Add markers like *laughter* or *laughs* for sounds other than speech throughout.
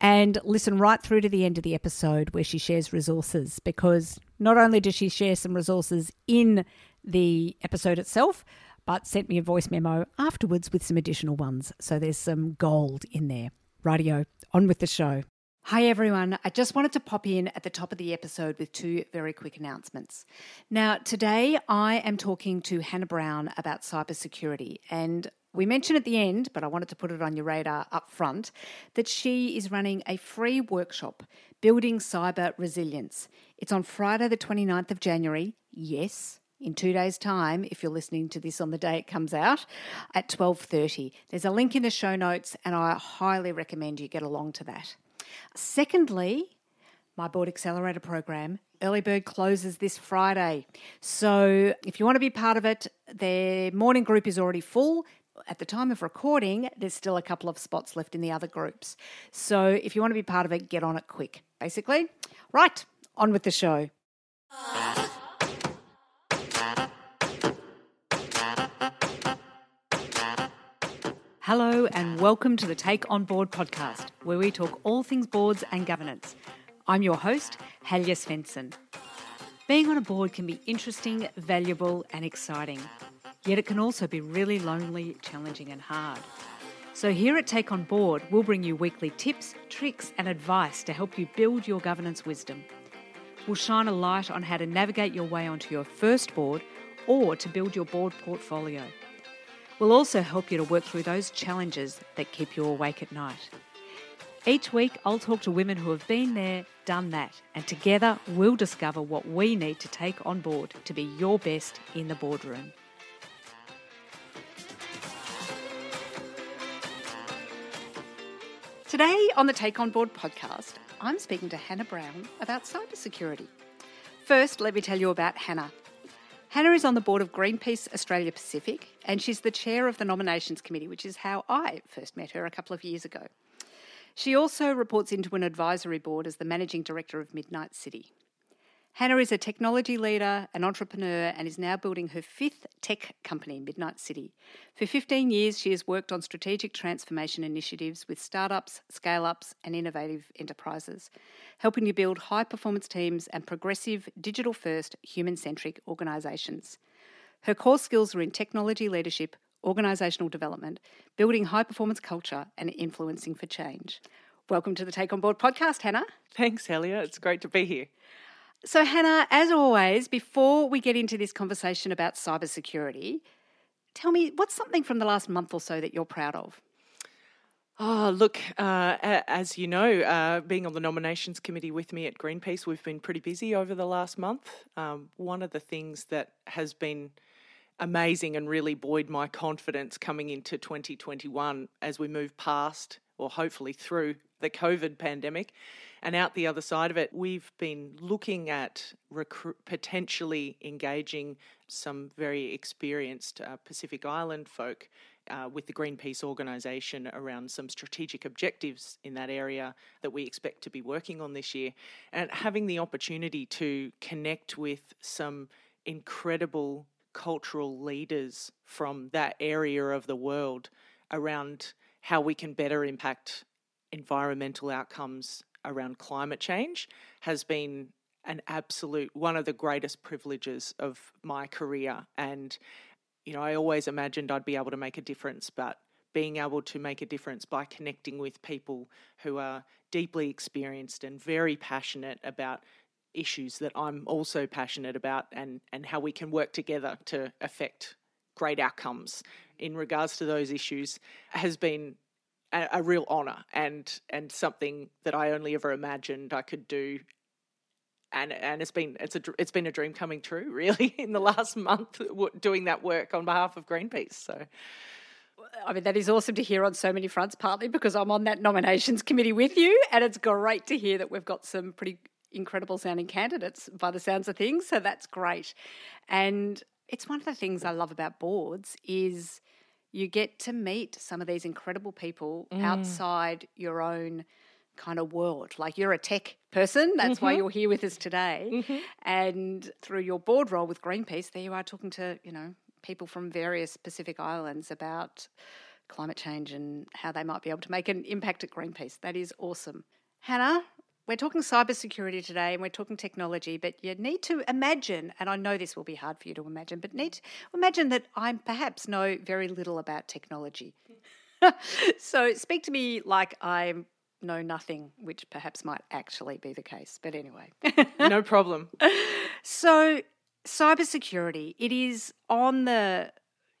and listen right through to the end of the episode where she shares resources because not only does she share some resources in the episode itself, but sent me a voice memo afterwards with some additional ones. So there's some gold in there. Radio, on with the show. Hi everyone, I just wanted to pop in at the top of the episode with two very quick announcements. Now, today I am talking to Hannah Brown about cybersecurity, and we mentioned at the end, but I wanted to put it on your radar up front, that she is running a free workshop, Building Cyber Resilience. It's on Friday, the 29th of January. Yes, in two days' time, if you're listening to this on the day it comes out, at 12.30. There's a link in the show notes, and I highly recommend you get along to that. Secondly, my board accelerator program early bird closes this friday so if you want to be part of it their morning group is already full at the time of recording, there's still a couple of spots left in the other groups. So if you want to be part of it, get on it quick, basically. Right, on with the show. Hello, and welcome to the Take On Board podcast, where we talk all things boards and governance. I'm your host, Helga Svendsen. Being on a board can be interesting, valuable, and exciting. Yet it can also be really lonely, challenging, and hard. So, here at Take On Board, we'll bring you weekly tips, tricks, and advice to help you build your governance wisdom. We'll shine a light on how to navigate your way onto your first board or to build your board portfolio. We'll also help you to work through those challenges that keep you awake at night. Each week, I'll talk to women who have been there, done that, and together we'll discover what we need to take on board to be your best in the boardroom. Today on the Take On Board podcast, I'm speaking to Hannah Brown about cybersecurity. First, let me tell you about Hannah. Hannah is on the board of Greenpeace Australia Pacific, and she's the chair of the nominations committee, which is how I first met her a couple of years ago. She also reports into an advisory board as the managing director of Midnight City. Hannah is a technology leader, an entrepreneur, and is now building her fifth tech company, Midnight City. For 15 years, she has worked on strategic transformation initiatives with startups, scale ups, and innovative enterprises, helping to build high performance teams and progressive, digital first, human centric organisations. Her core skills are in technology leadership, organisational development, building high performance culture, and influencing for change. Welcome to the Take On Board podcast, Hannah. Thanks, Helga. It's great to be here. So, Hannah, as always, before we get into this conversation about cybersecurity, tell me what's something from the last month or so that you're proud of? Oh, look, uh, as you know, uh, being on the nominations committee with me at Greenpeace, we've been pretty busy over the last month. Um, one of the things that has been amazing and really buoyed my confidence coming into 2021 as we move past, or hopefully through, the COVID pandemic and out the other side of it, we've been looking at recru- potentially engaging some very experienced uh, Pacific Island folk uh, with the Greenpeace organisation around some strategic objectives in that area that we expect to be working on this year. And having the opportunity to connect with some incredible cultural leaders from that area of the world around how we can better impact environmental outcomes around climate change has been an absolute one of the greatest privileges of my career. And you know I always imagined I'd be able to make a difference but being able to make a difference by connecting with people who are deeply experienced and very passionate about issues that I'm also passionate about and and how we can work together to affect great outcomes in regards to those issues has been a, a real honor and and something that I only ever imagined I could do and and it's been it's a it's been a dream coming true *laughs* really in the last month doing that work on behalf of Greenpeace so I mean that is awesome to hear on so many fronts partly because I'm on that nominations committee with you and it's great to hear that we've got some pretty incredible sounding candidates by the sounds of things. So that's great. And it's one of the things I love about boards is you get to meet some of these incredible people mm. outside your own kind of world. Like you're a tech person, that's mm-hmm. why you're here with us today. Mm-hmm. And through your board role with Greenpeace, there you are talking to, you know, people from various Pacific islands about climate change and how they might be able to make an impact at Greenpeace. That is awesome. Hannah, we're talking cybersecurity today and we're talking technology, but you need to imagine, and I know this will be hard for you to imagine, but need to imagine that I perhaps know very little about technology. *laughs* so speak to me like I know nothing, which perhaps might actually be the case. But anyway. no problem. *laughs* So cybersecurity, it is on the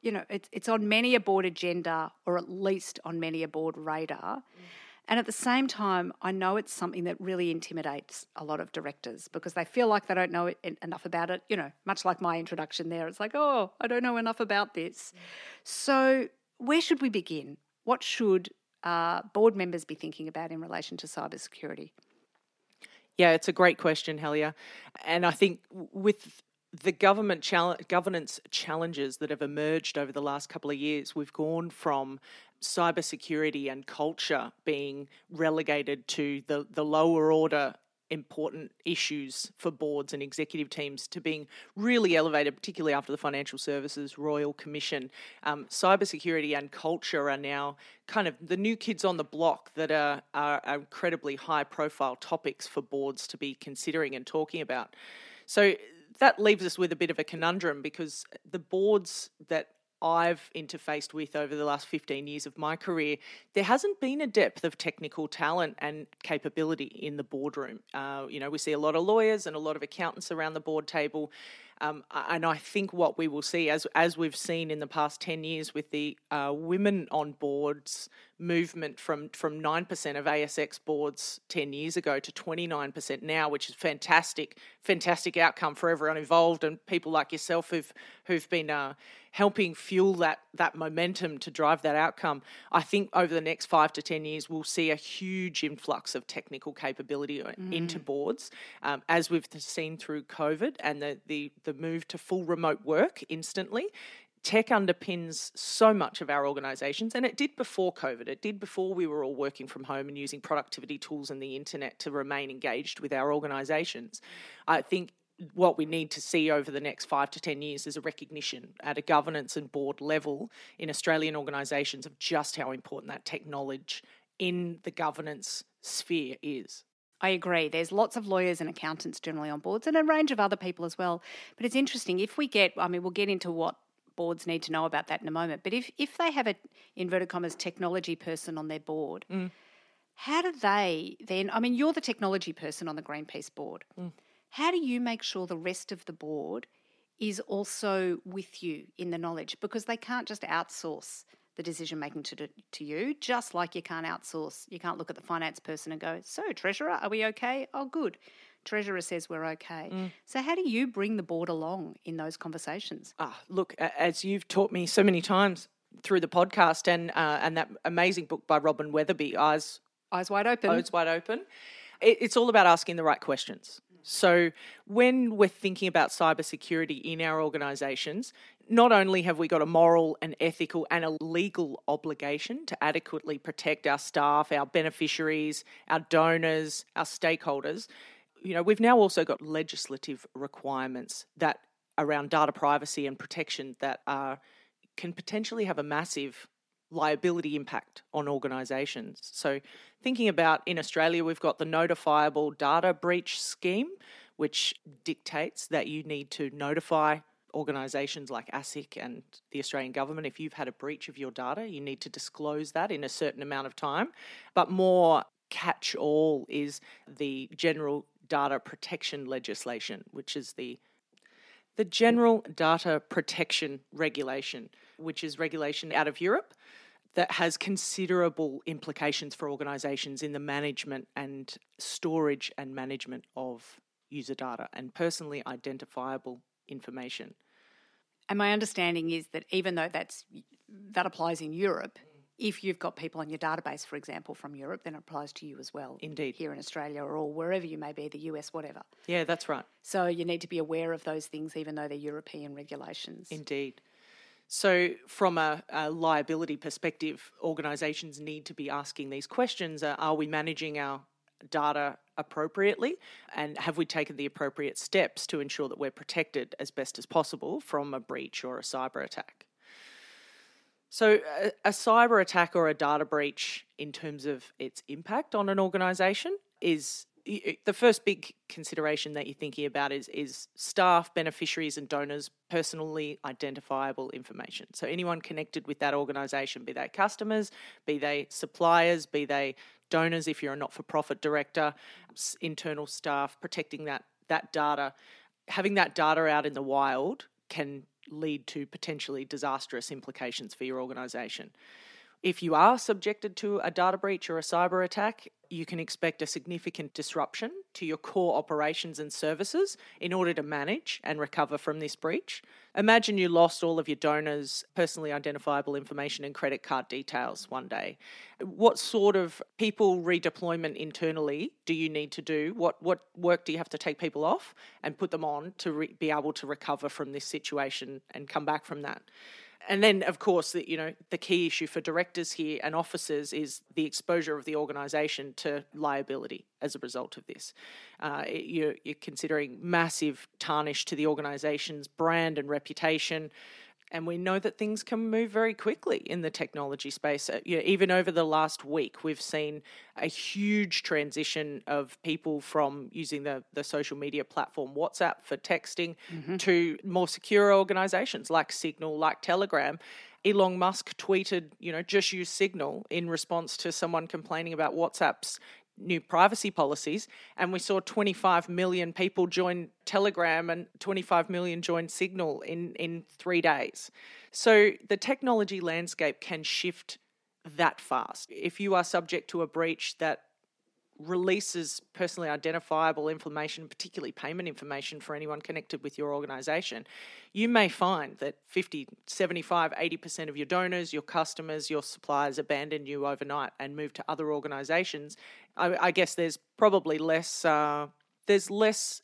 you know, it's it's on many a board agenda or at least on many a board radar. Mm. And at the same time, I know it's something that really intimidates a lot of directors because they feel like they don't know enough about it. You know, much like my introduction there, it's like, oh, I don't know enough about this. So, where should we begin? What should uh, board members be thinking about in relation to cybersecurity? Yeah, it's a great question, Helga. And I think with the government chal- governance challenges that have emerged over the last couple of years, we've gone from cybersecurity and culture being relegated to the, the lower order important issues for boards and executive teams to being really elevated, particularly after the Financial Services Royal Commission. Um, cybersecurity and culture are now kind of the new kids on the block that are, are, incredibly high profile topics for boards to be considering and talking about. So that leaves us with a bit of a conundrum because the boards that I've interfaced with over the last 15 years of my career, there hasn't been a depth of technical talent and capability in the boardroom. Uh, you know, we see a lot of lawyers and a lot of accountants around the board table. Um, and I think what we will see, as as we've seen in the past ten years, with the uh, women on boards movement from from nine percent of ASX boards ten years ago to twenty nine percent now, which is fantastic, fantastic outcome for everyone involved and people like yourself who've who've been uh, helping fuel that that momentum to drive that outcome. I think over the next five to ten years, we'll see a huge influx of technical capability uh, mm. into boards, um, as we've seen through COVID and the, the the move to full remote work instantly. Tech underpins so much of our organisations, and it did before COVID. It did before we were all working from home and using productivity tools and the internet to remain engaged with our organisations. I think what we need to see over the next five to 10 years is a recognition at a governance and board level in Australian organisations of just how important that tech knowledge in the governance sphere is. I agree. There's lots of lawyers and accountants generally on boards and a range of other people as well. But it's interesting if we get, I mean, we'll get into what boards need to know about that in a moment. But if, if they have a, inverted commas, technology person on their board, mm. how do they then, I mean, you're the technology person on the Greenpeace board. Mm. How do you make sure the rest of the board is also with you in the knowledge? Because they can't just outsource the decision making to, to you, just like you can't outsource. You can't look at the finance person and go, So, Treasurer, are we okay? Oh, good. Treasurer says we're okay. Mm. So, how do you bring the board along in those conversations? Ah, look, as you've taught me so many times through the podcast and uh, and that amazing book by Robin Weatherby, Eyes Eyes Wide Open. Eyes Wide Open. It, it's all about asking the right questions. So, when we're thinking about cybersecurity in our organisations, not only have we got a moral and ethical and a legal obligation to adequately protect our staff, our beneficiaries, our donors, our stakeholders, you know, we've now also got legislative requirements that around data privacy and protection that are can potentially have a massive liability impact on organisations. So, thinking about in Australia, we've got the notifiable data breach scheme, which dictates that you need to notify organisations like ASIC and the Australian government if you've had a breach of your data. You need to disclose that in a certain amount of time. But more catch all is the general data protection legislation, which is the the General Data Protection Regulation, which is regulation out of Europe that has considerable implications for organisations in the management and storage and management of user data and personally identifiable information. And my understanding is that even though that's that applies in Europe, if you've got people on your database, for example, from Europe, then it applies to you as well. Indeed. Here in Australia or wherever you may be, the US, whatever. Yeah, that's right. So you need to be aware of those things, even though they're European regulations. Indeed. So, from a, a liability perspective, organisations need to be asking these questions uh, Are we managing our data appropriately? And have we taken the appropriate steps to ensure that we're protected as best as possible from a breach or a cyber attack? So, a, cyber attack or a data breach, in terms of its impact on an organisation, is the first big consideration that you're thinking about is is staff, beneficiaries, and donors' personally identifiable information. So anyone connected with that organisation, be they customers, be they suppliers, be they donors, if you're a not-for-profit director, internal staff, protecting that that data, having that data out in the wild can lead to potentially disastrous implications for your organisation. If you are subjected to a data breach or a cyber attack, you can expect a significant disruption to your core operations and services in order to manage and recover from this breach. Imagine you lost all of your donors' personally identifiable information and credit card details one day. What sort of people redeployment internally do you need to do? What what work do you have to take people off and put them on to re- be able to recover from this situation and come back from that? And then of course the, you know the key issue for directors here and officers is the exposure of the organisation to liability as a result of this. Uh, you're, you're considering massive tarnish to the organisation's brand and reputation. And we know that things can move very quickly in the technology space. Uh, you know, even over the last week, we've seen a huge transition of people from using the, the social media platform WhatsApp for texting mm-hmm. to more secure organizations like Signal, like Telegram. Elon Musk tweeted, you know, just use Signal in response to someone complaining about WhatsApp's new privacy policies, and we saw 25 million people join Telegram and 25 million join Signal in, in three days. So the technology landscape can shift that fast. If you are subject to a breach that releases personally identifiable information, particularly payment information for anyone connected with your organization, you may find that 50, 75, 80% of your donors, your customers, your suppliers abandon you overnight and move to other organizations. I, I guess there's probably less, uh, there's less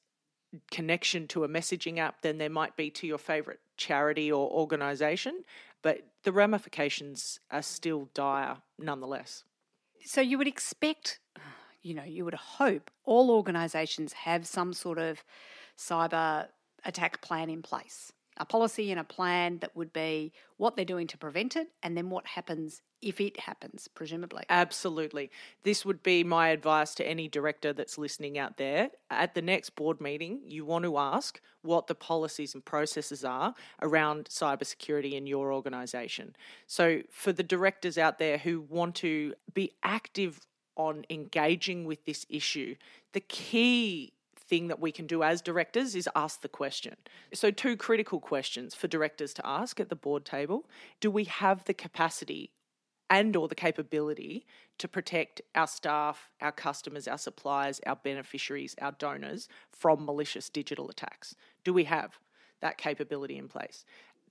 connection to a messaging app than there might be to your favorite charity or organization, but the ramifications are still dire nonetheless. So you would expect you know, you would hope all organisations have some sort of cyber attack plan in place. A policy and a plan that would be what they're doing to prevent it and then what happens if it happens, presumably. Absolutely. This would be my advice to any director that's listening out there. At the next board meeting, you want to ask what the policies and processes are around cybersecurity in your organisation. So, for the directors out there who want to be active on engaging with this issue, the key thing that we can do as directors is ask the question. So, two critical questions for directors to ask at the board table Do we have the capacity and or the capability to protect our staff, our customers, our suppliers, our beneficiaries, our donors from malicious digital attacks? Do we have that capability in place?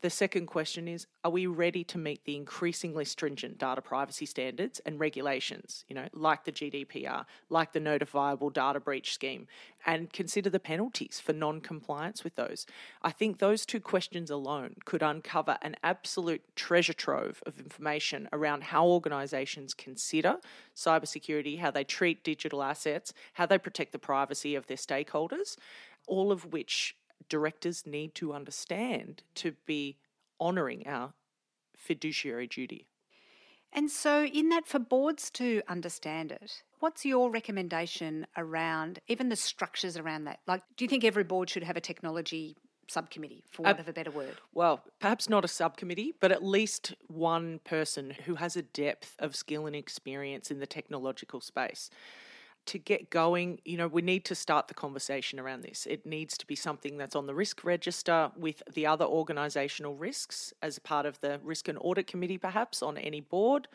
The second question is Are we ready to meet the increasingly stringent data privacy standards and regulations, you know, like the GDPR, like the notifiable data breach scheme, and consider the penalties for non compliance with those? I think those two questions alone could uncover an absolute treasure trove of information around how organisations consider cybersecurity, how they treat digital assets, how they protect the privacy of their stakeholders, all of which directors need to understand to be honouring our fiduciary duty. And so, in that, for boards to understand it, what's your recommendation around even the structures around that? Like, do you think every board should have a technology subcommittee, for want uh, of a better word? Well, perhaps not a subcommittee, but at least one person who has a depth of skill and experience in the technological space to get going, you know, we need to start the conversation around this. It needs to be something that's on the risk register with the other organisational risks as part of the risk and audit committee, perhaps on any board.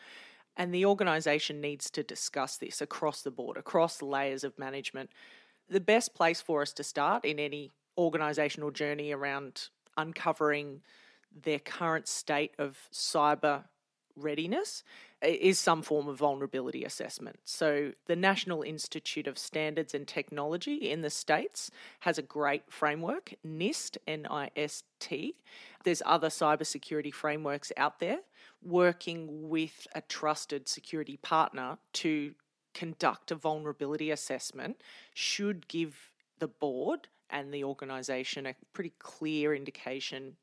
And the organisation needs to discuss this across the board, across layers of management. The best place for us to start in any organisational journey around uncovering their current state of cyber readiness is some form of vulnerability assessment. So, the National Institute of Standards and Technology in the States has a great framework, NIST, N I S T. There's other cybersecurity frameworks out there working with a trusted security partner to conduct a vulnerability assessment should give the board and the organisation a pretty clear indication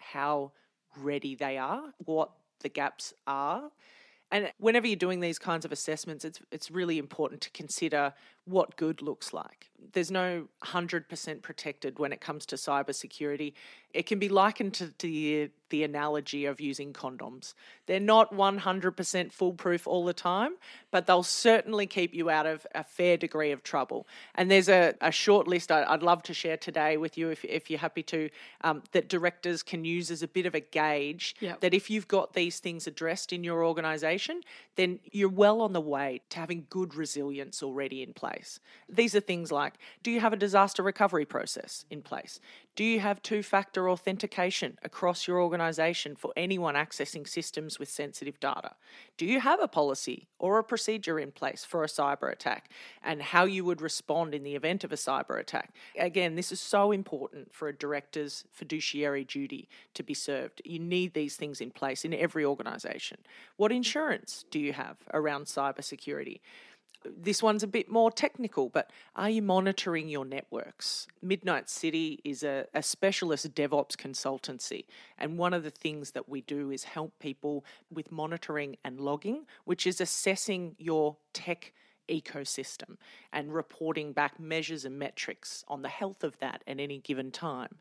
how ready they are, what the gaps are. And whenever you're doing these kinds of assessments, it's it's really important to consider what good looks like. There's no 100% protected when it comes to cybersecurity. It can be likened to the, the analogy of using condoms. They're not 100% foolproof all the time, but they'll certainly keep you out of a fair degree of trouble. And there's a, a short list I'd love to share today with you if, if you're happy to, um, that directors can use as a bit of a gauge Yep. that if you've got these things addressed in your organisation, then you're well on the way to having good resilience already in place. These are things like do you have a disaster recovery process in place? Do you have two factor authentication across your organisation for anyone accessing systems with sensitive data? Do you have a policy or a procedure in place for a cyber attack and how you would respond in the event of a cyber attack? Again, this is so important for a director's fiduciary duty to be served. You need these things in place in every organisation. What insurance do you have around cybersecurity? This one's a bit more technical, but are you monitoring your networks? Midnight City is a, a, specialist DevOps consultancy, and one of the things that we do is help people with monitoring and logging, which is assessing your tech ecosystem and reporting back measures and metrics on the health of that at any given time.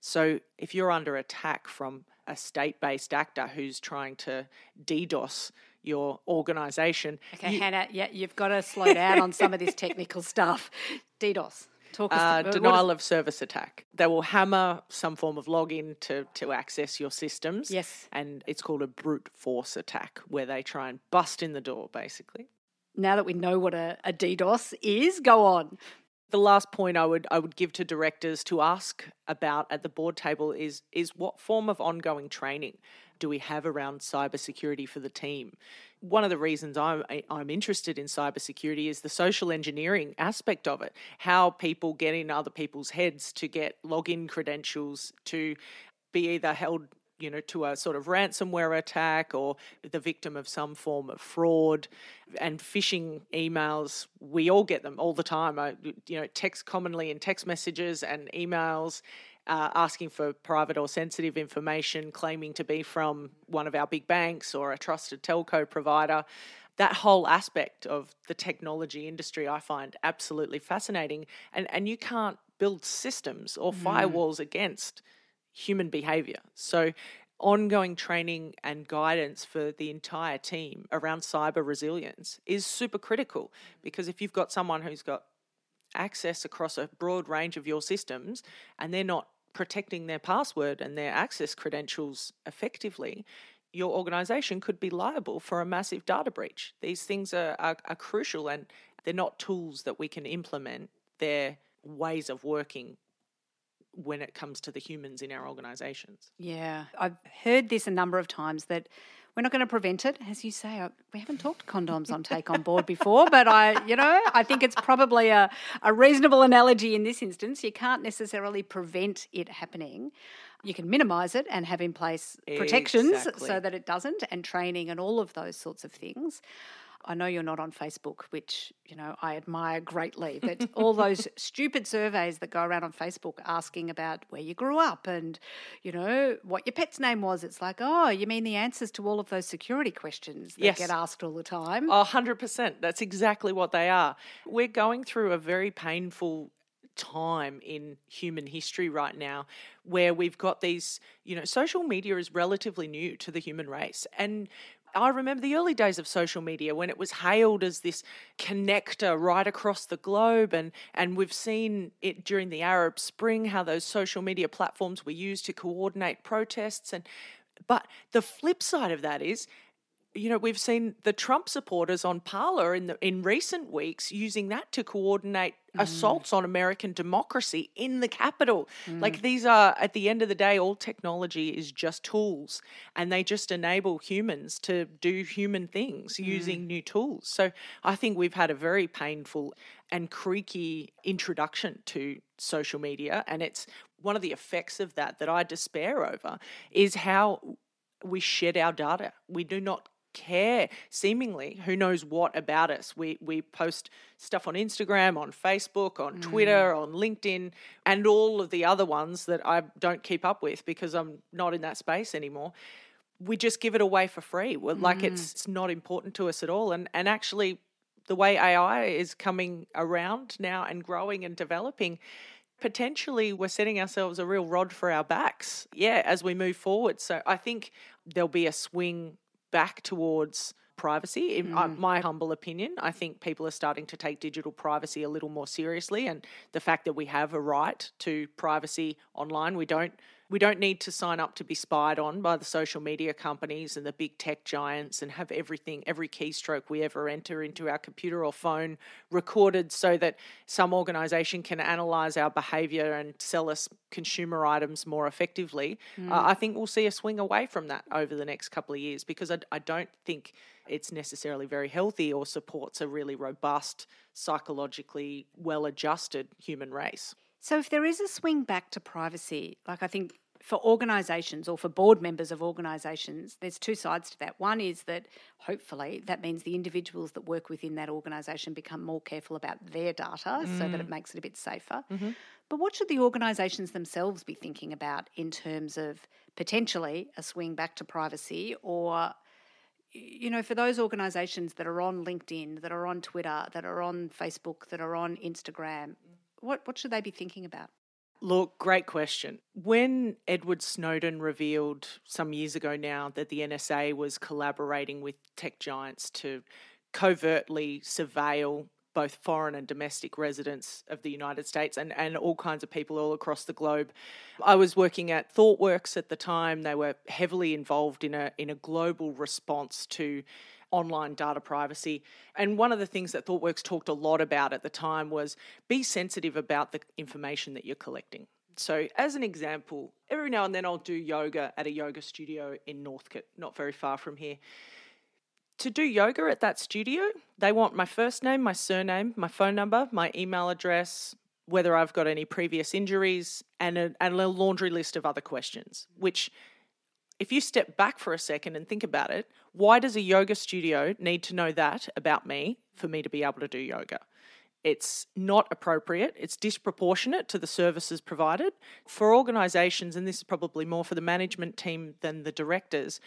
So if you're under attack from a state based actor who's trying to DDoS your organization. Okay, you- Hannah, yeah, you've got to slow down on some of this technical *laughs* stuff. DDoS. Talk uh, through- what is- denial of service attack. They will hammer some form of login to, to access your systems. Yes. And it's called a brute force attack, where they try and bust in the door, basically. Now that we know what a, a DDoS is, go on. The last point I would I would give to directors to ask about at the board table is is what form of ongoing training do we have around cybersecurity for the team? One of the reasons I'm I'm interested in cybersecurity is the social engineering aspect of it. How people get in other people's heads to get login credentials to be either held you know to a sort of ransomware attack or the victim of some form of fraud and phishing emails we all get them all the time I, you know text commonly in text messages and emails uh, asking for private or sensitive information claiming to be from one of our big banks or a trusted telco provider. That whole aspect of the technology industry I find absolutely fascinating. And and you can't build systems or firewalls against human behavior. So, ongoing training and guidance for the entire team around cyber resilience is super critical. Because if you've got someone who's got access across a broad range of your systems and they're not protecting their password and their access credentials effectively, your organization could be liable for a massive data breach. These things are, are, are crucial and they're not tools that we can implement, they're ways of working when it comes to the humans in our organizations. Yeah, I've heard this a number of times that we're not going to prevent it, as you say. I- We haven't talked condoms on Take on Board before, but I, you know, I think it's probably a, a reasonable analogy in this instance. You can't necessarily prevent it happening. You can minimise it and have in place protections Exactly. so that it doesn't, and training and all of those sorts of things. I know you're not on Facebook, which, you know, I admire greatly, but all those *laughs* stupid surveys that go around on Facebook asking about where you grew up and, you know, what your pet's name was. It's like, oh, you mean the answers to all of those security questions that Yes. get asked all the time? Oh, 100%. That's exactly what they are. We're going through a very painful time in human history right now where we've got these, you know, social media is relatively new to the human race. And I remember the early days of social media when it was hailed as this connector right across the globe and and we've seen it during the Arab Spring how those social media platforms were used to coordinate protests and but the flip side of that is you know we've seen the Trump supporters on Parler in the in recent weeks using that to coordinate Mm. assaults on American democracy in the Capitol. Like mm. these are, at the end of the day, all technology is just tools and they just enable humans to do human things using mm. new tools. So I think we've had a very painful and creaky introduction to social media. And it's one of the effects of that that I despair over is how we shed our data. We do not care seemingly. Who knows what about us? We we post stuff on instagram on facebook on twitter mm. on linkedin and all of the other ones that i don't keep up with because i'm not in that space anymore. We just give it away for free. Like it's, mm. it's not important to us at all. And and actually the way ai is coming around now and growing and developing potentially we're setting ourselves a real rod for our backs yeah as we move forward. So i think there'll be a swing back towards privacy. In uh, my humble opinion i think people are starting to take digital privacy a little more seriously and the fact that we have a right to privacy online we don't we don't need to sign up to be spied on by the social media companies and the big tech giants and have everything, every keystroke we ever enter into our computer or phone recorded so that some organization can analyze our behavior and sell us consumer items more effectively. Uh, I think we'll see a swing away from that over the next couple of years because I, I don't think it's necessarily very healthy or supports a really robust, psychologically well adjusted human race. So, if there is a swing back to privacy, like I think for organisations or for board members of organisations, there's two sides to that. One is that hopefully that means the individuals that work within that organisation become more careful about their data so that it mm. makes it a bit safer. Mm-hmm. But what should the organisations themselves be thinking about in terms of potentially a swing back to privacy or you know, for those organisations that are on LinkedIn, that are on Twitter, that are on Facebook, that are on Instagram, what, what should they be thinking about? Look, great question. When Edward Snowden revealed some years ago now that the NSA was collaborating with tech giants to covertly surveil both foreign and domestic residents of the United States and, and all kinds of people all across the globe. I was working at ThoughtWorks at the time. They were heavily involved in a in a global response to online data privacy. And one of the things that ThoughtWorks talked a lot about at the time was be sensitive about the information that you're collecting. So, as an example, every now and then I'll do yoga at a yoga studio in Northcote, not very far from here. To do yoga at that studio, they want my first name, my surname, my phone number, my email address, whether I've got any previous injuries, and a, and a laundry list of other questions, which if you step back for a second and think about it, why does a yoga studio need to know that about me for me to be able to do yoga? It's not appropriate. It's disproportionate to the services provided. For organisations, and this is probably more for the management team than the directors,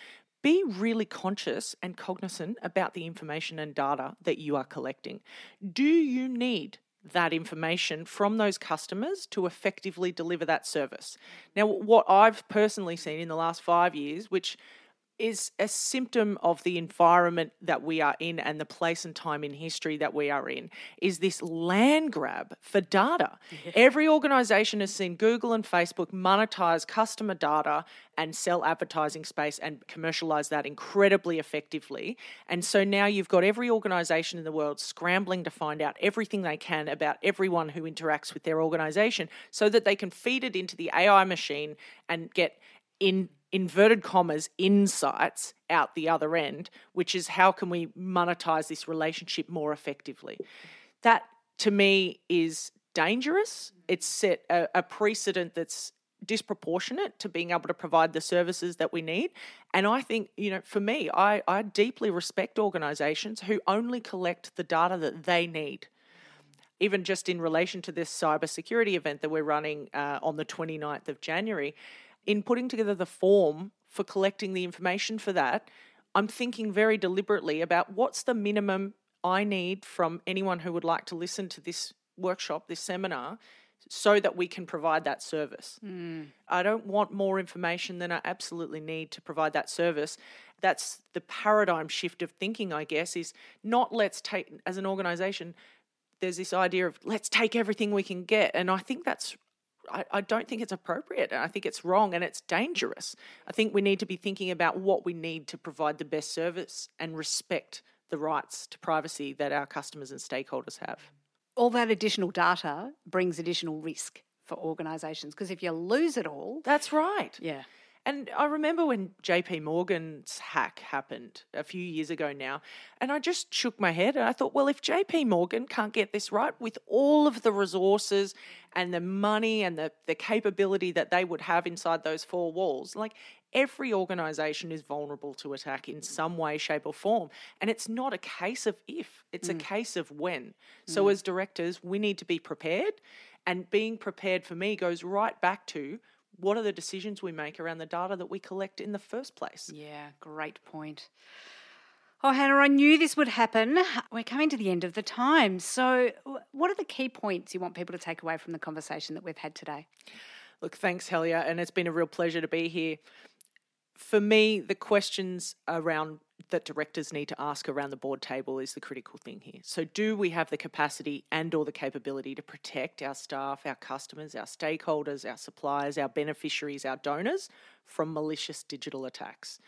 be really conscious and cognizant about the information and data that you are collecting. Do you need that information from those customers to effectively deliver that service? Now, what I've personally seen in the last five years, which is a symptom of the environment that we are in and the place and time in history that we are in is this land grab for data. Every organization has seen Google and Facebook monetize customer data and sell advertising space and commercialize that incredibly effectively. And so now you've got every organization in the world scrambling to find out everything they can about everyone who interacts with their organization so that they can feed it into the AI machine and get in inverted commas insights out the other end, which is how can we monetize this relationship more effectively. That to me is dangerous. It's set a, a precedent that's disproportionate to being able to provide the services that we need. And I think, you know, for me, I, I deeply respect organizations who only collect the data that they need even just in relation to this cybersecurity event that we're running uh, on the 29th of January, in putting together the form for collecting the information for that, I'm thinking very deliberately about what's the minimum I need from anyone who would like to listen to this workshop, this seminar, so that we can provide that service. Hmm. I don't want more information than I absolutely need to provide that service. That's the paradigm shift of thinking, I guess, is not let's take, as an organization, there's this idea of let's take everything we can get. And I think that's I, I don't think it's appropriate. And I think it's wrong and it's dangerous. I think we need to be thinking about what we need to provide the best service and respect the rights to privacy that our customers and stakeholders have. all that additional data brings additional risk for organisations because if you lose it all, That's right. yeah, And I remember when JP Morgan's hack happened a few years ago now, and I just shook my head and I thought, well, if JP Morgan can't get this right with all of the resources and the money and the, the capability that they would have inside those four walls, like every organization is vulnerable to attack in some way, shape, or form. And it's not a case of if, it's a mm. case of when. So mm. as directors, we need to be prepared. And being prepared for me goes right back to what are the decisions we make around the data that we collect in the first place? yeah, great point. Oh, Hannah, I knew this would happen. We're coming to the end of the time. So, what are the key points you want people to take away from the conversation that we've had today? Look, thanks, Helga, and it's been a real pleasure to be here. For me, the questions around that directors need to ask around the board table is the critical thing here. So, do we have the capacity and or the capability to protect our staff, our customers, our stakeholders, our suppliers, our beneficiaries, our donors from malicious digital attacks?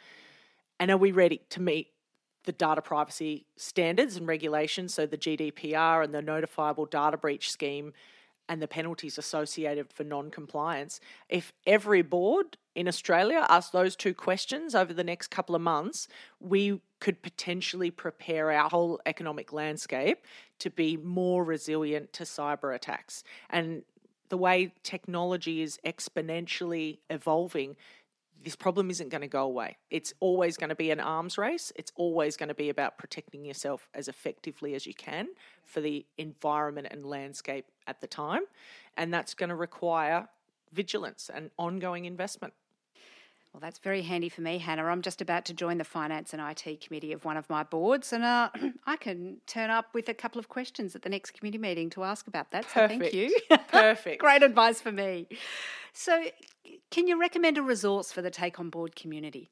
And are we ready to meet the data privacy standards and regulations, so the GDPR and the notifiable data breach scheme and the penalties associated for non compliance. If every board in Australia asked those two questions over the next couple of months, we could potentially prepare our whole economic landscape to be more resilient to cyber attacks. And the way technology is exponentially evolving, this problem isn't going to go away. It's always going to be an arms race. It's always going to be about protecting yourself as effectively as you can for the environment and landscape at the time. And that's going to require vigilance and ongoing investment. Well, that's very handy for me, Hannah. I'm just about to join the finance and IT committee of one of my boards, and uh, *clears throat* I can turn up with a couple of questions at the next committee meeting to ask about that. So thank Perfect. you. Perfect. *laughs* Great advice for me. So, can you recommend a resource for the Take On Board community?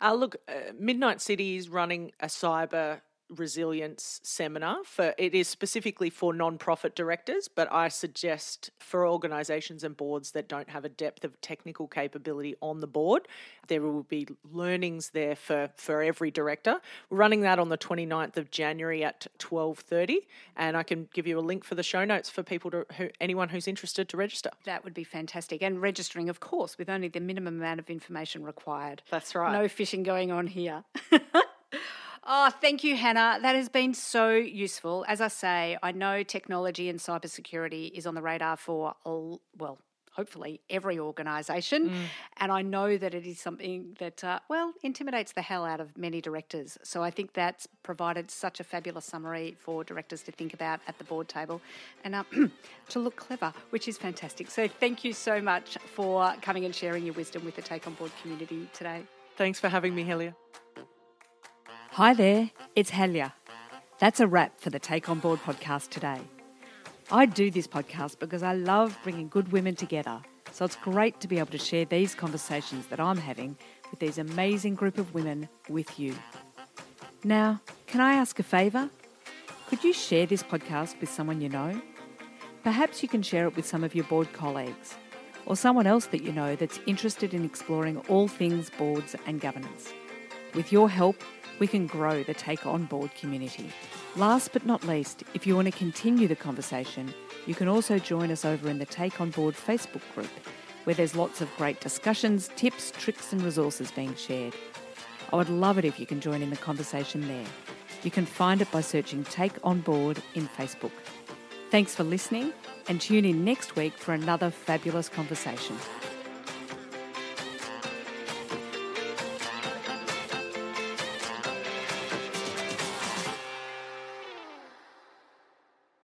Uh, look, uh, Midnight City is running a cyber resilience seminar for it is specifically for non-profit directors but i suggest for organizations and boards that don't have a depth of technical capability on the board there will be learnings there for for every director we're running that on the 29th of january at 12.30 and i can give you a link for the show notes for people to who, anyone who's interested to register That would be fantastic. And registering, of course, with only the minimum amount of information required. that's right No fishing going on here. *laughs* oh, thank you, Hannah. That has been so useful. As I say, I know technology and cybersecurity is on the radar for, all- well, hopefully every organisation. And I know that it is something that, uh, well, intimidates the hell out of many directors. So I think that's provided such a fabulous summary for directors to think about at the board table and uh, *clears throat* to look clever, which is fantastic. So thank you so much for coming and sharing your wisdom with the Take On Board community today. thanks for having me helga Hi there, it's Helga. That's a wrap for the Take On Board podcast today. I do this podcast because I love bringing good women together, so it's great to be able to share these conversations that I'm having with these amazing group of women with you. Now, can I ask a favour? Could you share this podcast with someone you know? Perhaps you can share it with some of your board colleagues or someone else that you know that's interested in exploring all things boards and governance. With your help, we can grow the Take On Board community. Last but not least, if you want to continue the conversation, you can also join us over in the Take On Board Facebook group, where there's lots of great discussions, tips, tricks, and resources being shared. I would love it if you can join in the conversation there. You can find it by searching Take On Board in Facebook. Thanks for listening, and tune in next week for another fabulous conversation.